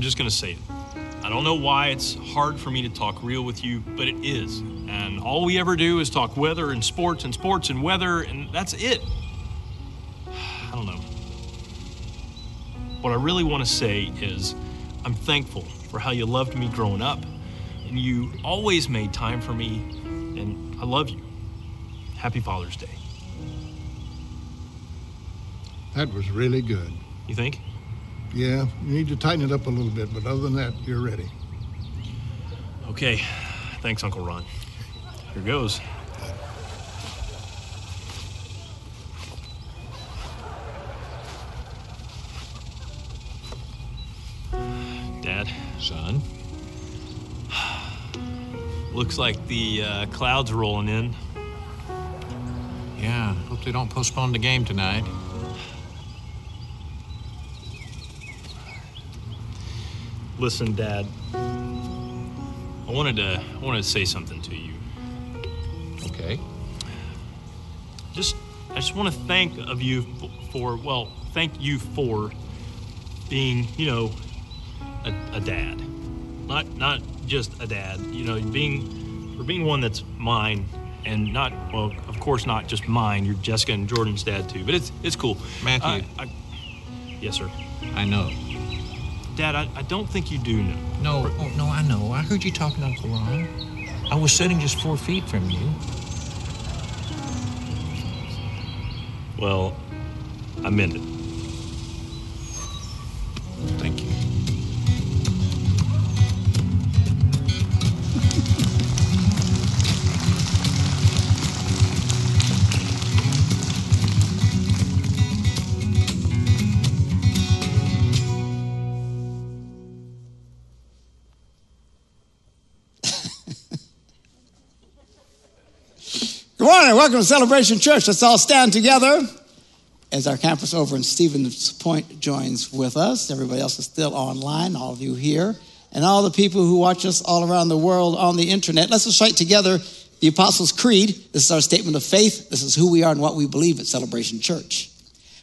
I'm just gonna say it. I don't know why it's hard for me to talk real with you, but it is. And all we ever do is talk weather and sports and sports and weather, and that's it. I don't know. What I really want to say is I'm thankful for how you loved me growing up, and you always made time for me, and I love you. Happy Father's Day. That was really good. You think? Yeah, you need to tighten it up a little bit, but other than that, you're ready. Okay. Thanks, Uncle Ron. Here goes. Dad, Son? looks like the uh, clouds are rolling in. Yeah, hope they don't postpone the game tonight. Listen, Dad. I wanted to I wanted to say something to you. Okay. Just I just want to thank of you for well, thank you for being, you know, a, a dad. Not not just a dad, you know, being for being one that's mine and not well, of course not just mine. You're Jessica and Jordan's dad too. But it's it's cool. Matthew. I, I, yes, sir. I know. Dad, I, I don't think you do know. No, oh, no, I know. I heard you talking to Uncle Ron. I was sitting just four feet from you. Well, I meant it. Morning. Welcome to Celebration Church. Let's all stand together as our campus over in Stevens Point joins with us. Everybody else is still online, all of you here, and all the people who watch us all around the world on the internet. Let's recite together the Apostles' Creed. This is our statement of faith. This is who we are and what we believe at Celebration Church.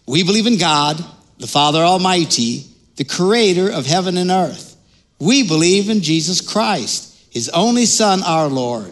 We believe in God, the Father Almighty, the creator of heaven and earth. We believe in Jesus Christ, his only Son, our Lord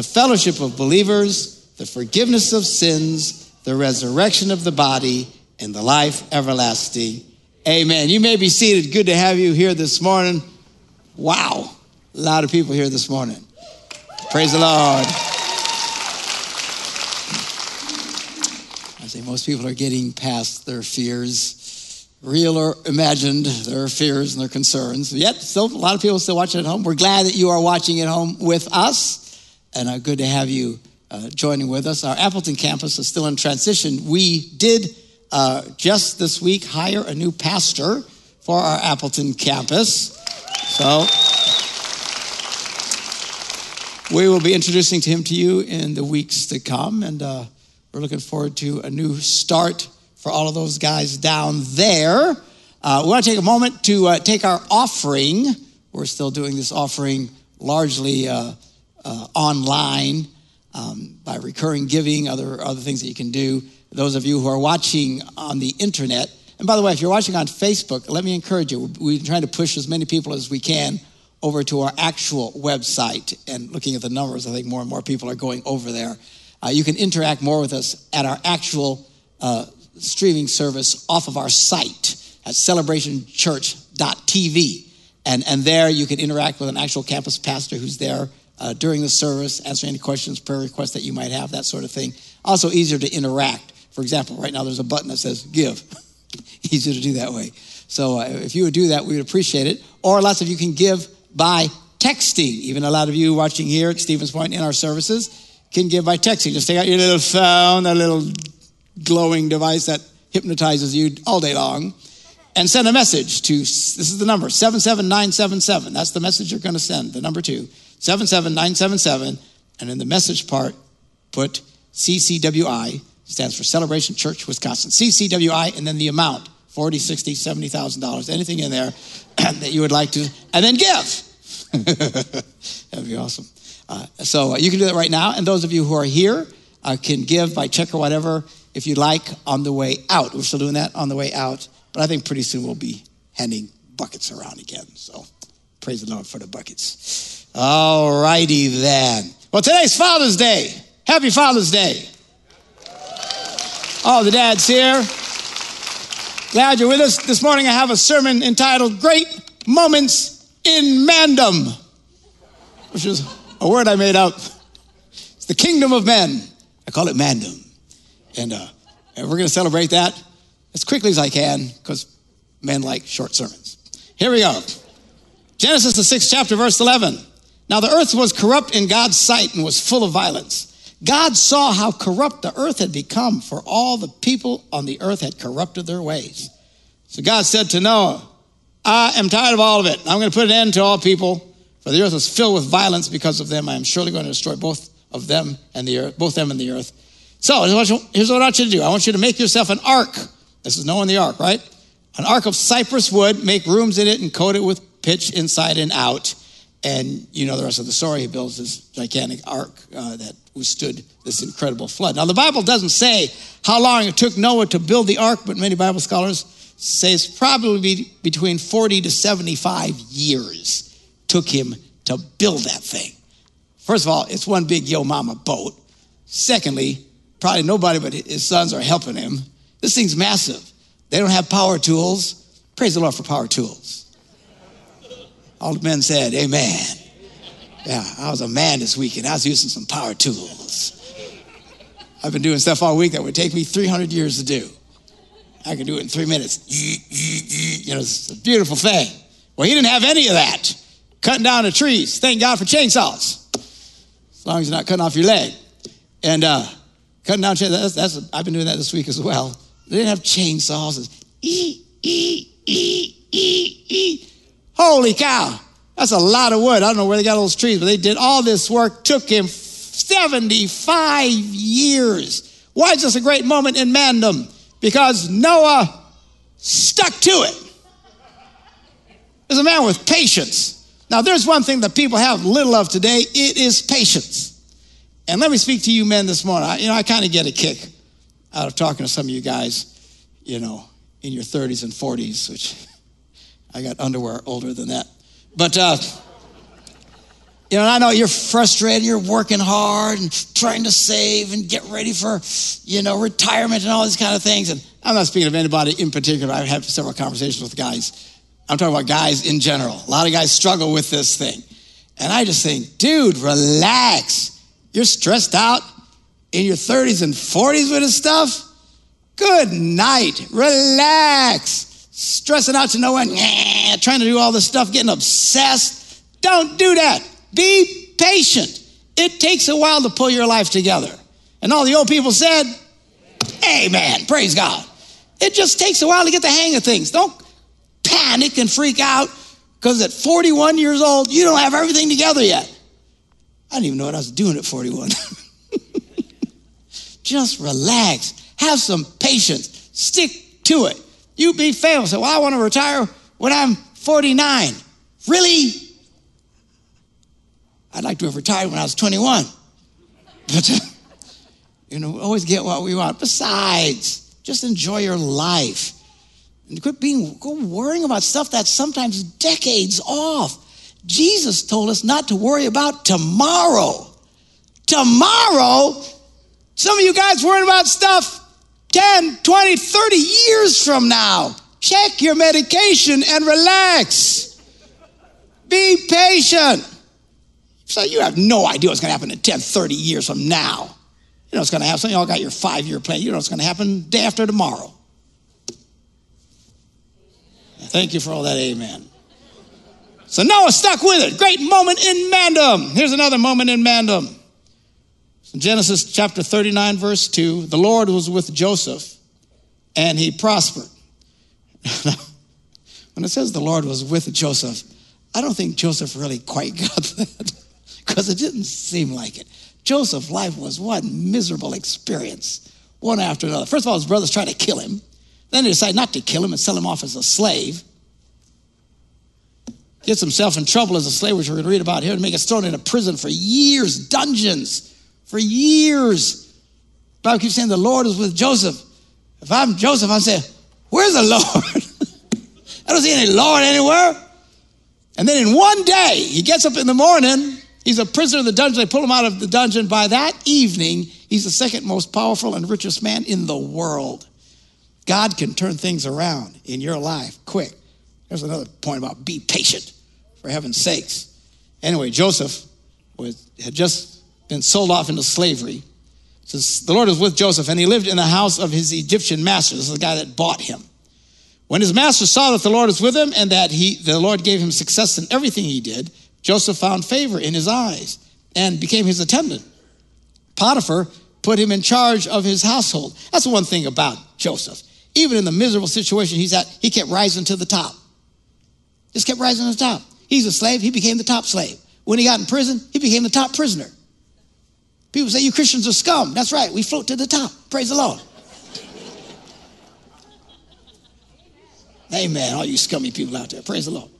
the fellowship of believers, the forgiveness of sins, the resurrection of the body, and the life everlasting. Amen. You may be seated. Good to have you here this morning. Wow, a lot of people here this morning. Praise the Lord. I say most people are getting past their fears, real or imagined, their fears and their concerns. Yet, still, a lot of people still watching at home. We're glad that you are watching at home with us and uh, good to have you uh, joining with us. Our Appleton campus is still in transition. We did uh, just this week hire a new pastor for our Appleton campus. So we will be introducing to him to you in the weeks to come, and uh, we're looking forward to a new start for all of those guys down there. Uh, we want to take a moment to uh, take our offering. We're still doing this offering largely uh, online um, by recurring giving, other, other things that you can do. Those of you who are watching on the internet, and by the way, if you're watching on Facebook, let me encourage you. We're trying to push as many people as we can over to our actual website. And looking at the numbers, I think more and more people are going over there. Uh, you can interact more with us at our actual uh, streaming service off of our site at celebrationchurch.tv. And, and there you can interact with an actual campus pastor who's there uh, during the service, answer any questions, prayer requests that you might have, that sort of thing. Also, easier to interact. For example, right now there's a button that says give. easier to do that way. So uh, if you would do that, we would appreciate it. Or lots of you can give by texting. Even a lot of you watching here at Stevens Point in our services can give by texting. Just take out your little phone, that little glowing device that hypnotizes you all day long, and send a message to this is the number 77977. That's the message you're going to send, the number two 77977. And in the message part, put CCWI, stands for Celebration Church Wisconsin. CCWI, and then the amount 40, 60, 70,000 dollars, anything in there that you would like to, and then give. That'd be awesome. Uh, so uh, you can do that right now. And those of you who are here uh, can give by check or whatever if you'd like on the way out. We're still doing that on the way out, but I think pretty soon we'll be handing buckets around again. So praise the Lord for the buckets. All righty then. Well, today's Father's Day. Happy Father's Day. All the dads here. Glad you're with us. This morning I have a sermon entitled Great Moments in Mandom, which is a word I made up. It's the kingdom of men. I call it Mandom. And, uh, and we're going to celebrate that as quickly as I can because men like short sermons. Here we go. Genesis, the sixth chapter, verse 11. Now the earth was corrupt in God's sight and was full of violence. God saw how corrupt the earth had become, for all the people on the earth had corrupted their ways. So God said to Noah, I am tired of all of it. I'm going to put an end to all people, for the earth is filled with violence because of them. I am surely going to destroy both of them and the earth, both them and the earth. So here's what I want you to do. I want you to make yourself an ark. This is Noah knowing the ark, right? An ark of cypress wood, make rooms in it and coat it with pitch inside and out. And you know the rest of the story. He builds this gigantic ark uh, that withstood this incredible flood. Now, the Bible doesn't say how long it took Noah to build the ark, but many Bible scholars say it's probably between 40 to 75 years took him to build that thing. First of all, it's one big yo mama boat. Secondly, probably nobody but his sons are helping him. This thing's massive. They don't have power tools. Praise the Lord for power tools. All the men said, Amen. Yeah, I was a man this weekend. I was using some power tools. I've been doing stuff all week that would take me 300 years to do. I can do it in three minutes. You know, it's a beautiful thing. Well, he didn't have any of that. Cutting down the trees. Thank God for chainsaws. As long as you're not cutting off your leg. And uh, cutting down chainsaws, that's, that's, I've been doing that this week as well. They didn't have chainsaws. E, e, e, e, e. Holy cow. That's a lot of wood. I don't know where they got all those trees, but they did all this work. Took him 75 years. Why is this a great moment in mandom? Because Noah stuck to it. Is a man with patience. Now, there's one thing that people have little of today it is patience. And let me speak to you men this morning. I, you know, I kind of get a kick out of talking to some of you guys, you know, in your 30s and 40s, which I got underwear older than that. But, uh, you know, I know you're frustrated, you're working hard and trying to save and get ready for, you know, retirement and all these kind of things. And I'm not speaking of anybody in particular. I've had several conversations with guys. I'm talking about guys in general. A lot of guys struggle with this thing. And I just think, dude, relax. You're stressed out in your 30s and 40s with this stuff? Good night. Relax stressing out to no end, trying to do all this stuff, getting obsessed. Don't do that. Be patient. It takes a while to pull your life together. And all the old people said, Amen. Praise God. It just takes a while to get the hang of things. Don't panic and freak out because at 41 years old, you don't have everything together yet. I didn't even know what I was doing at 41. just relax. Have some patience. Stick to it. You be faithful. Say, well, I want to retire when I'm 49. Really? I'd like to have retired when I was 21. But, you know, we always get what we want. Besides, just enjoy your life. And quit being, go worrying about stuff that's sometimes decades off. Jesus told us not to worry about tomorrow. Tomorrow, some of you guys worrying about stuff 10, 20, 30 years from now. Check your medication and relax. Be patient. So you have no idea what's going to happen in 10, 30 years from now. You know what's going to happen. Some y'all got your five year plan. You know what's going to happen day after tomorrow. Thank you for all that amen. So Noah stuck with it. Great moment in Mandom. Here's another moment in Mandom. Genesis chapter 39, verse 2 the Lord was with Joseph and he prospered. when it says the Lord was with Joseph, I don't think Joseph really quite got that because it didn't seem like it. Joseph's life was one miserable experience, one after another. First of all, his brothers tried to kill him. Then they decide not to kill him and sell him off as a slave. Gets himself in trouble as a slave, which we're going to read about here, and make gets thrown into prison for years, dungeons, for years. Bible keeps saying the Lord is with Joseph. If I'm Joseph, I'm saying, Where's the Lord? I don't see any Lord anywhere. And then in one day, he gets up in the morning. He's a prisoner in the dungeon. They pull him out of the dungeon. By that evening, he's the second most powerful and richest man in the world. God can turn things around in your life quick. There's another point about be patient, for heaven's sakes. Anyway, Joseph was, had just been sold off into slavery. Says the Lord was with Joseph, and he lived in the house of his Egyptian master. This is the guy that bought him. When his master saw that the Lord was with him and that he, the Lord gave him success in everything he did, Joseph found favor in his eyes and became his attendant. Potiphar put him in charge of his household. That's one thing about Joseph. Even in the miserable situation he's at, he kept rising to the top. Just kept rising to the top. He's a slave, he became the top slave. When he got in prison, he became the top prisoner. People say, You Christians are scum. That's right, we float to the top. Praise the Lord. Amen. All you scummy people out there. Praise the Lord.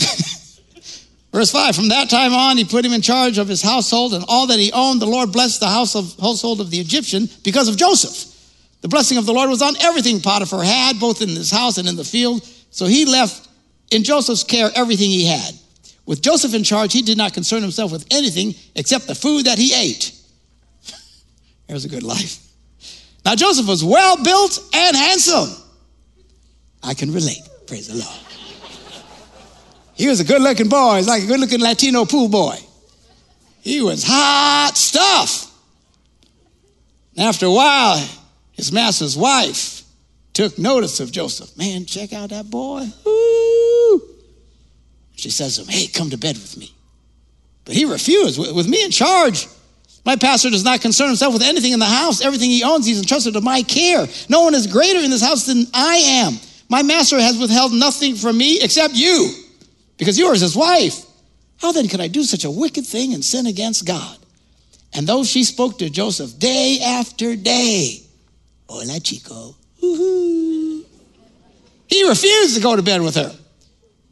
Verse 5 From that time on, he put him in charge of his household and all that he owned. The Lord blessed the house of, household of the Egyptian because of Joseph. The blessing of the Lord was on everything Potiphar had, both in his house and in the field. So he left in Joseph's care everything he had. With Joseph in charge, he did not concern himself with anything except the food that he ate. There's a good life. Now, Joseph was well built and handsome. I can relate. Praise the Lord. He was a good looking boy. He's like a good looking Latino pool boy. He was hot stuff. After a while, his master's wife took notice of Joseph. Man, check out that boy. Ooh. She says to him, Hey, come to bed with me. But he refused. With me in charge, my pastor does not concern himself with anything in the house. Everything he owns, he's entrusted to my care. No one is greater in this house than I am. My master has withheld nothing from me except you because you are his wife. How then could I do such a wicked thing and sin against God? And though she spoke to Joseph day after day, hola chico, Woo-hoo. he refused to go to bed with her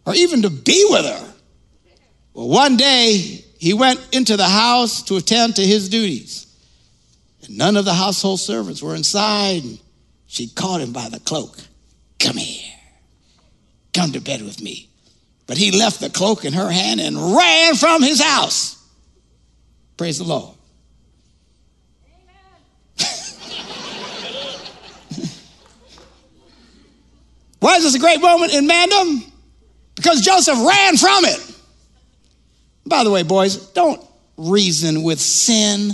or even to be with her. Well, one day he went into the house to attend to his duties, and none of the household servants were inside. She caught him by the cloak. Come here, come to bed with me. But he left the cloak in her hand and ran from his house. Praise the Lord. Why is this a great moment in mandom? Because Joseph ran from it. By the way, boys, don't reason with sin.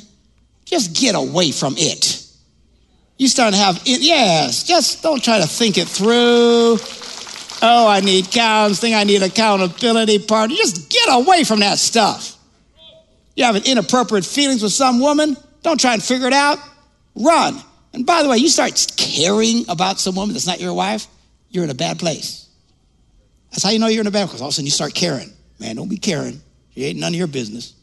Just get away from it. You start to have, it, yes, just don't try to think it through. Oh, I need counseling. I need accountability partner. Just get away from that stuff. You have an inappropriate feelings with some woman. Don't try and figure it out. Run. And by the way, you start caring about some woman that's not your wife, you're in a bad place. That's how you know you're in bad place. All of a sudden you start caring. Man, don't be caring. She ain't none of your business.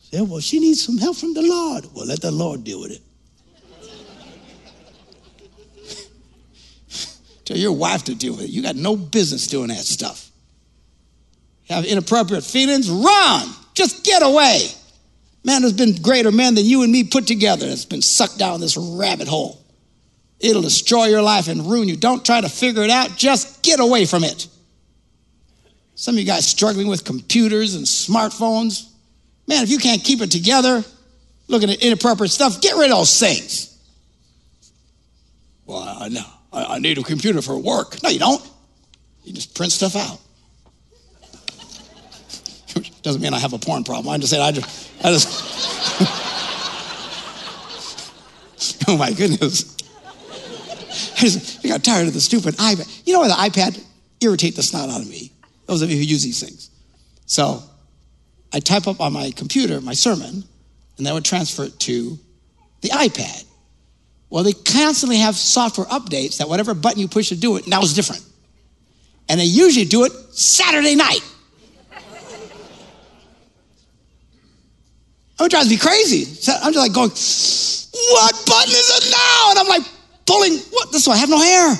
Say, well, she needs some help from the Lord. Well, let the Lord deal with it. Tell your wife to deal with it. You got no business doing that stuff. Have inappropriate feelings, run. Just get away. Man, there's been greater men than you and me put together that's been sucked down this rabbit hole. It'll destroy your life and ruin you. Don't try to figure it out. Just get away from it. Some of you guys struggling with computers and smartphones. Man, if you can't keep it together, looking at inappropriate stuff, get rid of those things. Well, I know. I, need a computer for work. No, you don't. You just print stuff out. Doesn't mean I have a porn problem. I'm just saying I just, I just. oh my goodness. I got tired of the stupid iPad. You know why the iPad irritate the snot out of me? Those of you who use these things. So I type up on my computer my sermon, and that would transfer it to the iPad. Well, they constantly have software updates that whatever button you push to do it, now is different. And they usually do it Saturday night. It drives me crazy. So I'm just like going, what button is it now? And I'm like pulling, what? This one, I have no hair.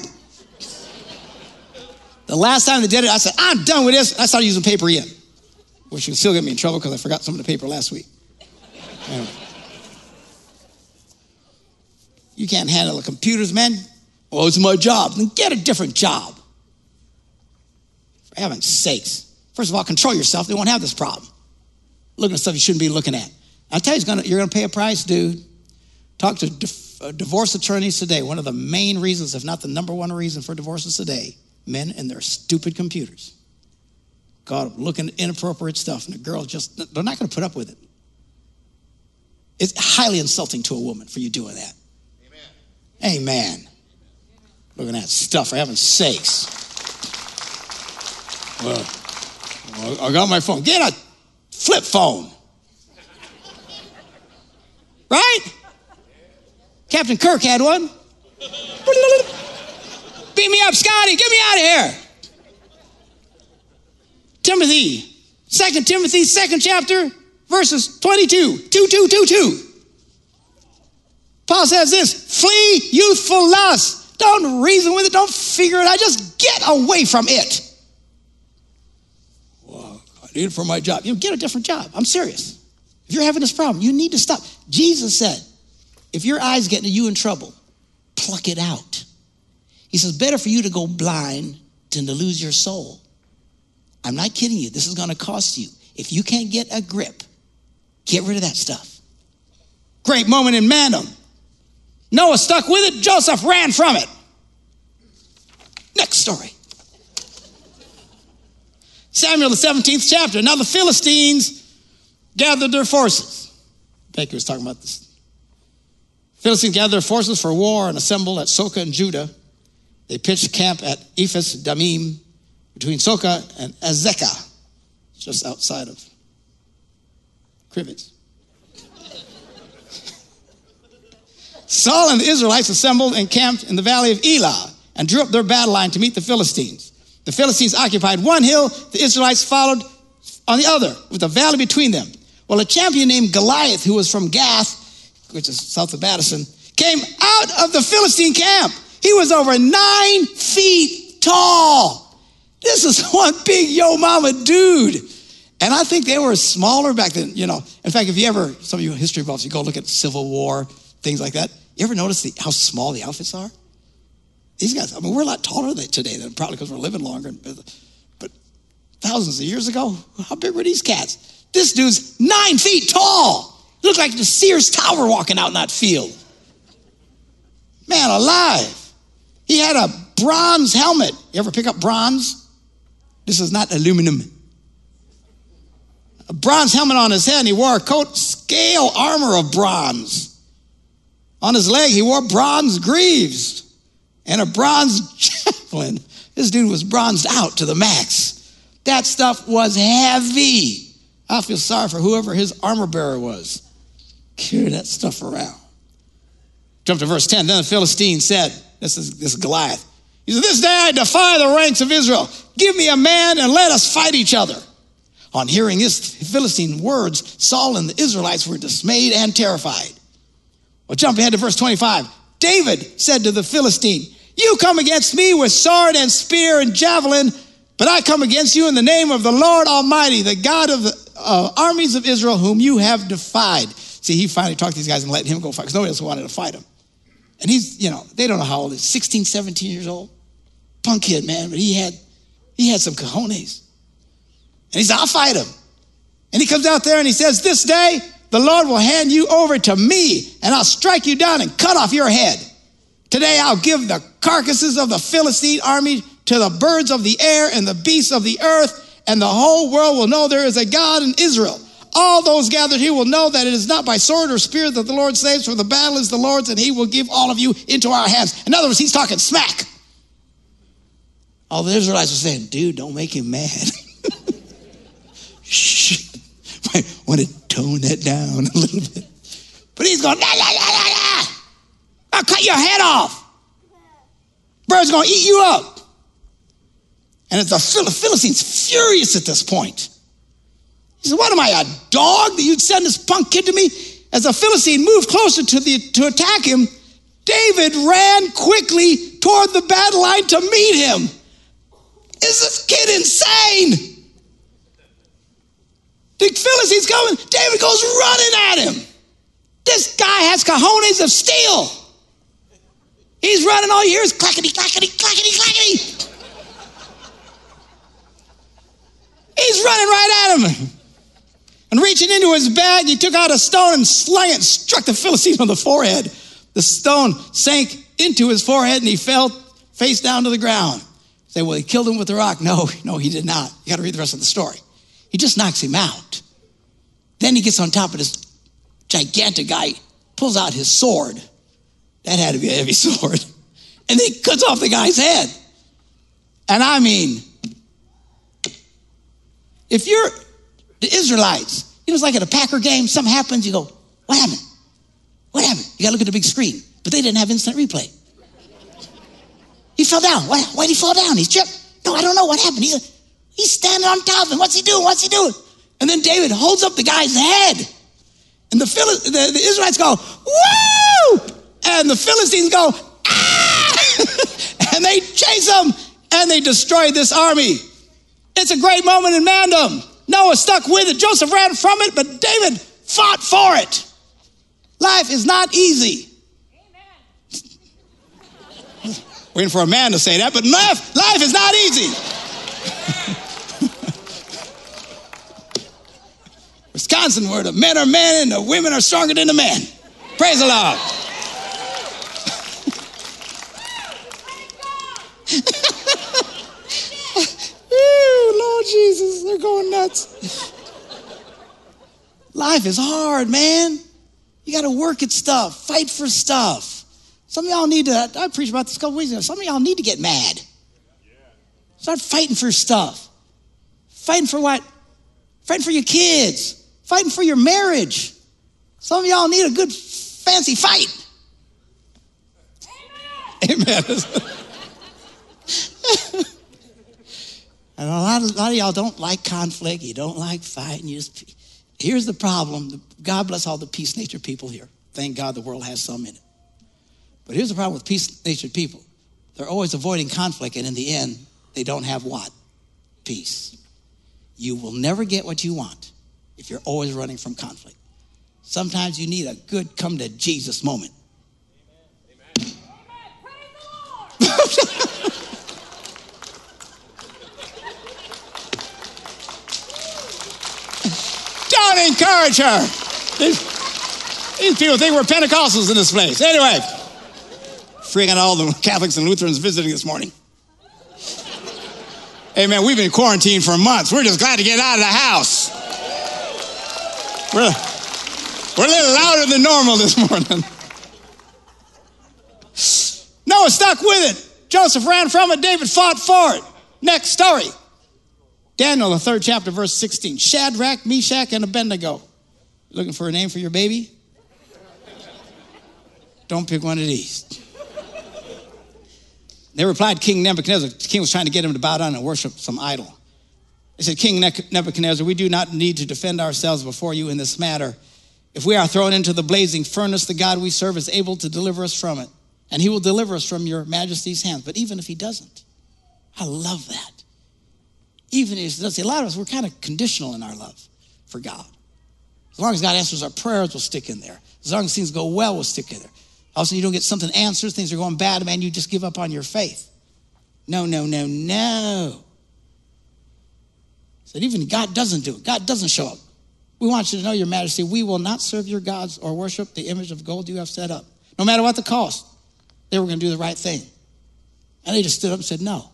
The last time they did it, I said, I'm done with this. I started using paper in, which would still get me in trouble because I forgot some of the paper last week. Anyway. You can't handle the computers, man. Well, it's my job. Then get a different job. For heaven's sakes. First of all, control yourself. They won't have this problem. Looking at stuff you shouldn't be looking at. I tell you, you're going to pay a price, dude. Talk to divorce attorneys today. One of the main reasons, if not the number one reason for divorces today, men and their stupid computers. God, looking at inappropriate stuff, and the girls just, they're not going to put up with it. It's highly insulting to a woman for you doing that. Amen. Amen. Looking at stuff, for heaven's sakes. Well, I got my phone. Get a flip phone. Right? Captain Kirk had one. Beat me up, Scotty. Get me out of here. Timothy, Second Timothy, second chapter, verses 22, 2, 2, 2, 2. Paul says this flee youthful lust. Don't reason with it, don't figure it out, just get away from it. Well, I need it for my job. You know, get a different job. I'm serious. If you're having this problem, you need to stop. Jesus said, if your eye's getting you in trouble, pluck it out. He says, better for you to go blind than to lose your soul. I'm not kidding you. This is going to cost you. If you can't get a grip, get rid of that stuff. Great moment in Mandom. Noah stuck with it, Joseph ran from it. Next story. Samuel, the 17th chapter. Now the Philistines gathered their forces. Baker was talking about this. Philistines gathered their forces for war and assembled at Sokoh in Judah. They pitched camp at Ephes Dammim between Sokoh and Azekah, just outside of Crivitz. Saul and the Israelites assembled and camped in the valley of Elah and drew up their battle line to meet the Philistines. The Philistines occupied one hill, the Israelites followed on the other, with a valley between them. Well, a champion named Goliath, who was from Gath, which is south of Madison, came out of the Philistine camp. He was over nine feet tall. This is one big yo mama dude. And I think they were smaller back then, you know. In fact, if you ever, some of you history buffs, you go look at Civil War, things like that. You ever notice the, how small the outfits are? These guys, I mean, we're a lot taller today, than probably because we're living longer. But thousands of years ago, how big were these cats? This dude's nine feet tall. Looked like the Sears Tower walking out in that field. Man alive. He had a bronze helmet. You ever pick up bronze? This is not aluminum. A bronze helmet on his head, and he wore a coat, scale armor of bronze. On his leg, he wore bronze greaves and a bronze javelin. This dude was bronzed out to the max. That stuff was heavy. I feel sorry for whoever his armor bearer was. Carry that stuff around. Jump to verse 10. Then the Philistine said, This is this is Goliath. He said, This day I defy the ranks of Israel. Give me a man and let us fight each other. On hearing his Philistine words, Saul and the Israelites were dismayed and terrified. Well, jump ahead to verse 25. David said to the Philistine, You come against me with sword and spear and javelin, but I come against you in the name of the Lord Almighty, the God of the uh, armies of Israel whom you have defied. See, he finally talked to these guys and let him go fight because nobody else wanted to fight him. And he's, you know, they don't know how old he's 16, 17 years old. Punk kid, man, but he had he had some cojones. And he said, I'll fight him. And he comes out there and he says, This day the Lord will hand you over to me, and I'll strike you down and cut off your head. Today I'll give the carcasses of the Philistine army to the birds of the air and the beasts of the earth and the whole world will know there is a God in Israel. All those gathered here will know that it is not by sword or spear that the Lord saves, for the battle is the Lord's, and he will give all of you into our hands. In other words, he's talking smack. All the Israelites are saying, dude, don't make him mad. Shh. I want to tone that down a little bit. But he's going, la, la, la, la, la. I'll cut your head off. Bird's going to eat you up. And the Philistines furious at this point. He said, What am I, a dog that you'd send this punk kid to me? As the Philistine moved closer to, the, to attack him, David ran quickly toward the battle line to meet him. Is this kid insane? The Philistines coming. David goes running at him. This guy has cojones of steel. He's running all years, clackety, clackety, clackety, clackety. He's running right at him. And reaching into his bag, he took out a stone and slung it, struck the Philistine on the forehead. The stone sank into his forehead and he fell face down to the ground. Say, well, he killed him with the rock. No, no, he did not. You got to read the rest of the story. He just knocks him out. Then he gets on top of this gigantic guy, pulls out his sword. That had to be a heavy sword. And he cuts off the guy's head. And I mean, if you're the Israelites, you know, it's like at a Packer game, something happens, you go, what happened? What happened? You got to look at the big screen. But they didn't have instant replay. He fell down. Why, why did he fall down? He's tripped. No, I don't know what happened. He's, he's standing on top of him. What's he doing? What's he doing? And then David holds up the guy's head. And the, the, the Israelites go, woo! And the Philistines go, ah! and they chase him and they destroy this army. It's a great moment in mandom. Noah stuck with it. Joseph ran from it, but David fought for it. Life is not easy. Waiting for a man to say that, but life, life is not easy. Wisconsin where the men are men and the women are stronger than the men. Praise the Lord. Lord Jesus, they're going nuts. Life is hard, man. You got to work at stuff, fight for stuff. Some of y'all need to, I preached about this a couple weeks ago. Some of y'all need to get mad. Start fighting for stuff. Fighting for what? Fighting for your kids. Fighting for your marriage. Some of y'all need a good fancy fight. Amen. Amen. and a lot, of, a lot of y'all don't like conflict. You don't like fighting. You just, here's the problem. God bless all the peace nature people here. Thank God the world has some in it. But here's the problem with peace natured people they're always avoiding conflict, and in the end, they don't have what? Peace. You will never get what you want if you're always running from conflict. Sometimes you need a good come to Jesus moment. Don't encourage her. These, these people think we're Pentecostals in this place. Anyway, freaking all the Catholics and Lutherans visiting this morning. Hey man, we've been quarantined for months. We're just glad to get out of the house. We're, we're a little louder than normal this morning. Noah stuck with it. Joseph ran from it. David fought for it. Next story. Daniel, the third chapter, verse 16. Shadrach, Meshach, and Abednego. Looking for a name for your baby? Don't pick one of these. They replied, King Nebuchadnezzar. The king was trying to get him to bow down and worship some idol. They said, King Nebuchadnezzar, we do not need to defend ourselves before you in this matter. If we are thrown into the blazing furnace, the God we serve is able to deliver us from it, and he will deliver us from your majesty's hands. But even if he doesn't, I love that. Even if he doesn't, a lot of us, we're kind of conditional in our love for God. As long as God answers our prayers, we'll stick in there. As long as things go well, we'll stick in there. All of a sudden, you don't get something answered, things are going bad, man, you just give up on your faith. No, no, no, no. Said, even God doesn't do it. God doesn't show up. We want you to know, Your Majesty, we will not serve your gods or worship the image of gold you have set up, no matter what the cost. They were going to do the right thing. And they just stood up and said, No.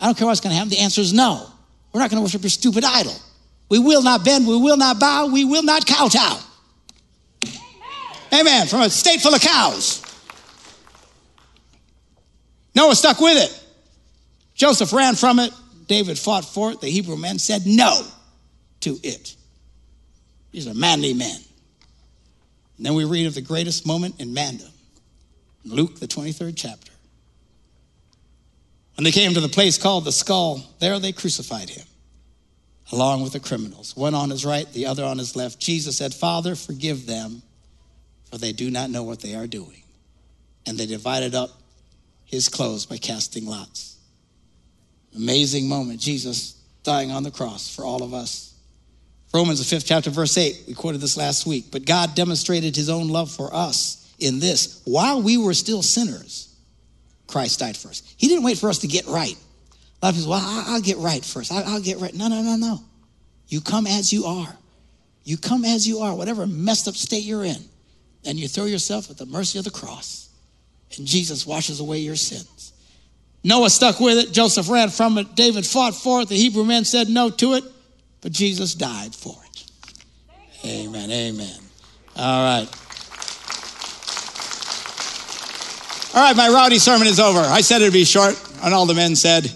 I don't care what's going to happen. The answer is no. We're not going to worship your stupid idol. We will not bend, we will not bow, we will not kowtow. Amen. From a state full of cows. Noah stuck with it. Joseph ran from it. David fought for it. The Hebrew men said no to it. These are manly men. And then we read of the greatest moment in mandom Luke, the 23rd chapter. When they came to the place called the skull, there they crucified him, along with the criminals, one on his right, the other on his left. Jesus said, Father, forgive them, for they do not know what they are doing. And they divided up his clothes by casting lots. Amazing moment. Jesus dying on the cross for all of us. Romans, the fifth chapter, verse 8, we quoted this last week. But God demonstrated his own love for us in this while we were still sinners, Christ died for us. He didn't wait for us to get right. A lot of people, well, I'll get right first. I'll get right. No, no, no, no. You come as you are. You come as you are, whatever messed up state you're in, and you throw yourself at the mercy of the cross, and Jesus washes away your sins. Noah stuck with it. Joseph ran from it. David fought for it. The Hebrew men said no to it, but Jesus died for it. Amen. Amen. All right. All right, my rowdy sermon is over. I said it'd be short, and all the men said,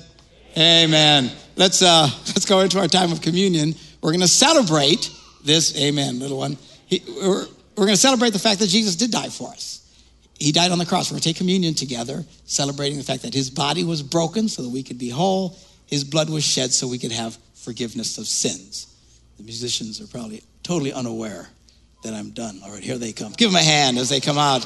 Amen. Let's uh, let's go into our time of communion. We're going to celebrate this. Amen, little one. He, we're, we're going to celebrate the fact that Jesus did die for us. He died on the cross. We're going to take communion together, celebrating the fact that his body was broken so that we could be whole. His blood was shed so we could have forgiveness of sins. The musicians are probably totally unaware that I'm done. All right, here they come. Give them a hand as they come out.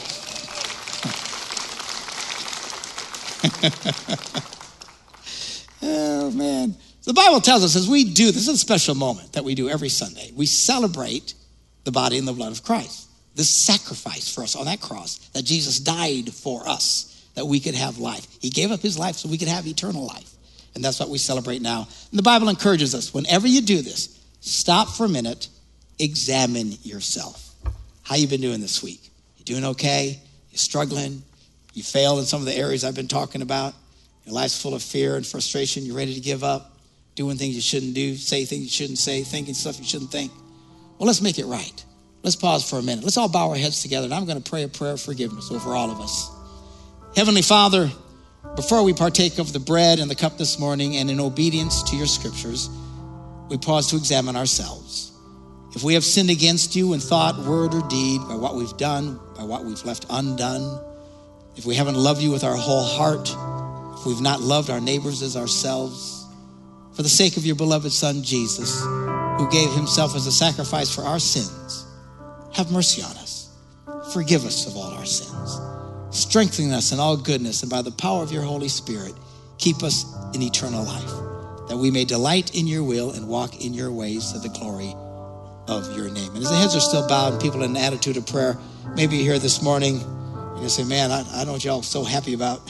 Oh, man. The Bible tells us as we do, this is a special moment that we do every Sunday. We celebrate the body and the blood of Christ this sacrifice for us on that cross, that Jesus died for us, that we could have life. He gave up his life so we could have eternal life. And that's what we celebrate now. And the Bible encourages us whenever you do this, stop for a minute, examine yourself. How you been doing this week? You doing okay? You struggling? You failed in some of the areas I've been talking about? Your life's full of fear and frustration. You're ready to give up, doing things you shouldn't do, say things you shouldn't say, thinking stuff you shouldn't think. Well, let's make it right. Let's pause for a minute. Let's all bow our heads together, and I'm going to pray a prayer of forgiveness over all of us. Heavenly Father, before we partake of the bread and the cup this morning, and in obedience to your scriptures, we pause to examine ourselves. If we have sinned against you in thought, word, or deed, by what we've done, by what we've left undone, if we haven't loved you with our whole heart, if we've not loved our neighbors as ourselves, for the sake of your beloved Son, Jesus, who gave himself as a sacrifice for our sins, have mercy on us. Forgive us of all our sins. Strengthen us in all goodness, and by the power of your Holy Spirit, keep us in eternal life, that we may delight in your will and walk in your ways to the glory of your name. And as the heads are still bowed people in an attitude of prayer, maybe here this morning you say, Man, I, I know what y'all so happy about.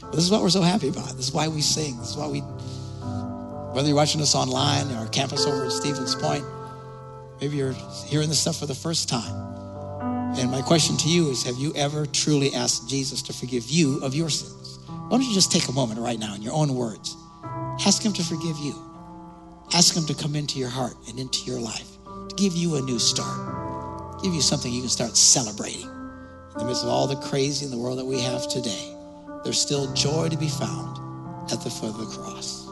but this is what we're so happy about. This is why we sing. This is why we, whether you're watching us online or campus over at Stevens Point, Maybe you're hearing this stuff for the first time. And my question to you is Have you ever truly asked Jesus to forgive you of your sins? Why don't you just take a moment right now in your own words? Ask Him to forgive you. Ask Him to come into your heart and into your life, to give you a new start, give you something you can start celebrating. In the midst of all the crazy in the world that we have today, there's still joy to be found at the foot of the cross.